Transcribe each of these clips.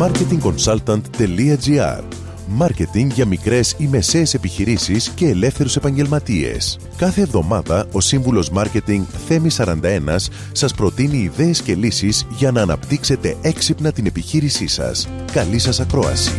marketingconsultant.gr Μάρκετινγκ για μικρές ή μεσαίες επιχειρήσεις και ελεύθερους επαγγελματίες. Κάθε εβδομάδα ο σύμβουλος Μάρκετινγκ Θέμη 41 σας προτείνει ιδέες και λύσεις για να αναπτύξετε έξυπνα την επιχείρησή σας. Καλή σας ακρόαση.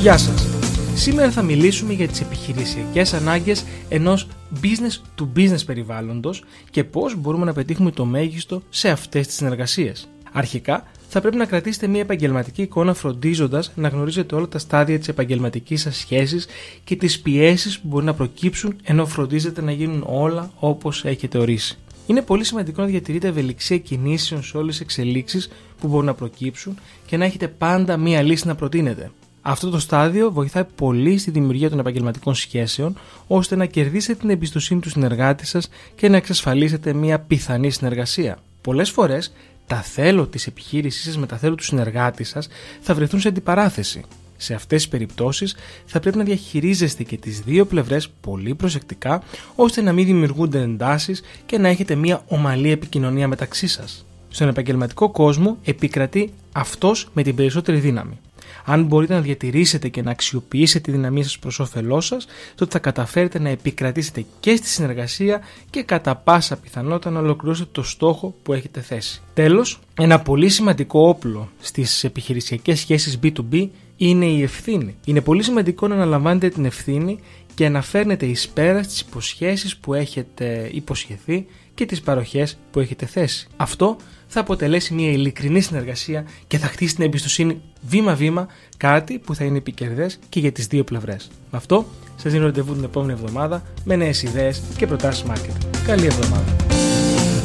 Γεια σας. Σήμερα θα μιλήσουμε για τις επιχειρησιακές ανάγκες ενός business to business περιβάλλοντος και πώς μπορούμε να πετύχουμε το μέγιστο σε αυτές τις συνεργασίες. Αρχικά, θα πρέπει να κρατήσετε μια επαγγελματική εικόνα φροντίζοντας να γνωρίζετε όλα τα στάδια της επαγγελματικής σας σχέσης και τις πιέσεις που μπορεί να προκύψουν ενώ φροντίζετε να γίνουν όλα όπως έχετε ορίσει. Είναι πολύ σημαντικό να διατηρείτε ευελιξία κινήσεων σε όλες τις εξελίξεις που μπορούν να προκύψουν και να έχετε πάντα μία λύση να προτείνετε. Αυτό το στάδιο βοηθάει πολύ στη δημιουργία των επαγγελματικών σχέσεων, ώστε να κερδίσετε την εμπιστοσύνη του συνεργάτη σας και να εξασφαλίσετε μια πιθανή συνεργασία. Πολλές φορές τα θέλω τη επιχείρησής σας με τα θέλω τους συνεργάτη σας θα βρεθούν σε αντιπαράθεση. Σε αυτές τις περιπτώσεις θα πρέπει να διαχειρίζεστε και τις δύο πλευρές πολύ προσεκτικά ώστε να μην δημιουργούνται εντάσεις και να έχετε μια ομαλή επικοινωνία μεταξύ σας. Στον επαγγελματικό κόσμο επικρατεί αυτός με την περισσότερη δύναμη. Αν μπορείτε να διατηρήσετε και να αξιοποιήσετε τη δύναμή σας προς όφελός σας, τότε θα καταφέρετε να επικρατήσετε και στη συνεργασία και κατά πάσα πιθανότητα να ολοκληρώσετε το στόχο που έχετε θέσει. Τέλος, ένα πολύ σημαντικό όπλο στις επιχειρησιακές σχέσεις B2B είναι η ευθύνη. Είναι πολύ σημαντικό να αναλαμβάνετε την ευθύνη και να φέρνετε εις πέρα στις υποσχέσεις που έχετε υποσχεθεί και τις παροχές που έχετε θέσει. Αυτό θα αποτελέσει μια ειλικρινή συνεργασία και θα χτίσει την εμπιστοσύνη βήμα-βήμα, κάτι που θα είναι επικερδές και για τις δύο πλευρές. Με αυτό, σας δίνω ραντεβού την επόμενη εβδομάδα με νέες ιδέες και προτάσεις marketing. Καλή εβδομάδα!